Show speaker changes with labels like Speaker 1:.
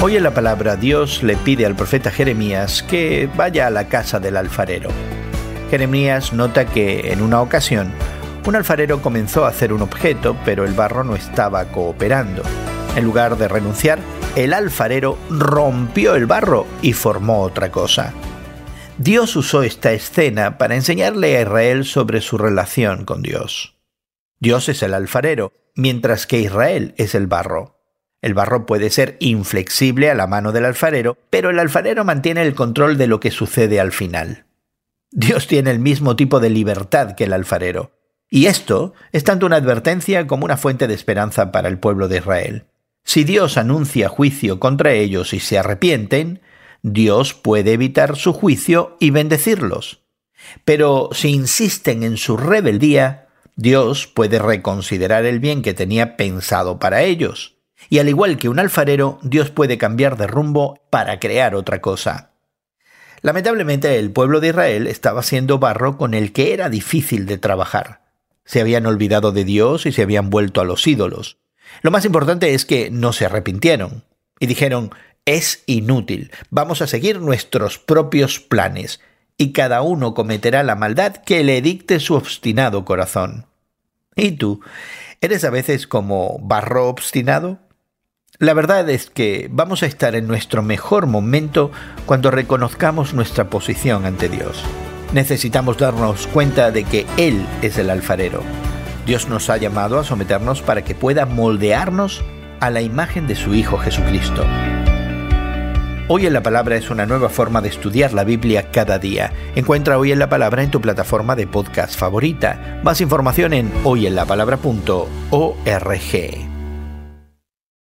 Speaker 1: Hoy en la palabra Dios le pide al profeta Jeremías que vaya a la casa del alfarero. Jeremías nota que en una ocasión un alfarero comenzó a hacer un objeto, pero el barro no estaba cooperando. En lugar de renunciar, el alfarero rompió el barro y formó otra cosa. Dios usó esta escena para enseñarle a Israel sobre su relación con Dios. Dios es el alfarero, mientras que Israel es el barro. El barro puede ser inflexible a la mano del alfarero, pero el alfarero mantiene el control de lo que sucede al final. Dios tiene el mismo tipo de libertad que el alfarero. Y esto es tanto una advertencia como una fuente de esperanza para el pueblo de Israel. Si Dios anuncia juicio contra ellos y se arrepienten, Dios puede evitar su juicio y bendecirlos. Pero si insisten en su rebeldía, Dios puede reconsiderar el bien que tenía pensado para ellos. Y al igual que un alfarero, Dios puede cambiar de rumbo para crear otra cosa. Lamentablemente el pueblo de Israel estaba haciendo barro con el que era difícil de trabajar. Se habían olvidado de Dios y se habían vuelto a los ídolos. Lo más importante es que no se arrepintieron y dijeron, es inútil, vamos a seguir nuestros propios planes, y cada uno cometerá la maldad que le dicte su obstinado corazón. ¿Y tú? ¿Eres a veces como barro obstinado? La verdad es que vamos a estar en nuestro mejor momento cuando reconozcamos nuestra posición ante Dios. Necesitamos darnos cuenta de que Él es el alfarero. Dios nos ha llamado a someternos para que pueda moldearnos a la imagen de su Hijo Jesucristo. Hoy en la Palabra es una nueva forma de estudiar la Biblia cada día. Encuentra Hoy en la Palabra en tu plataforma de podcast favorita. Más información en hoyenlapalabra.org.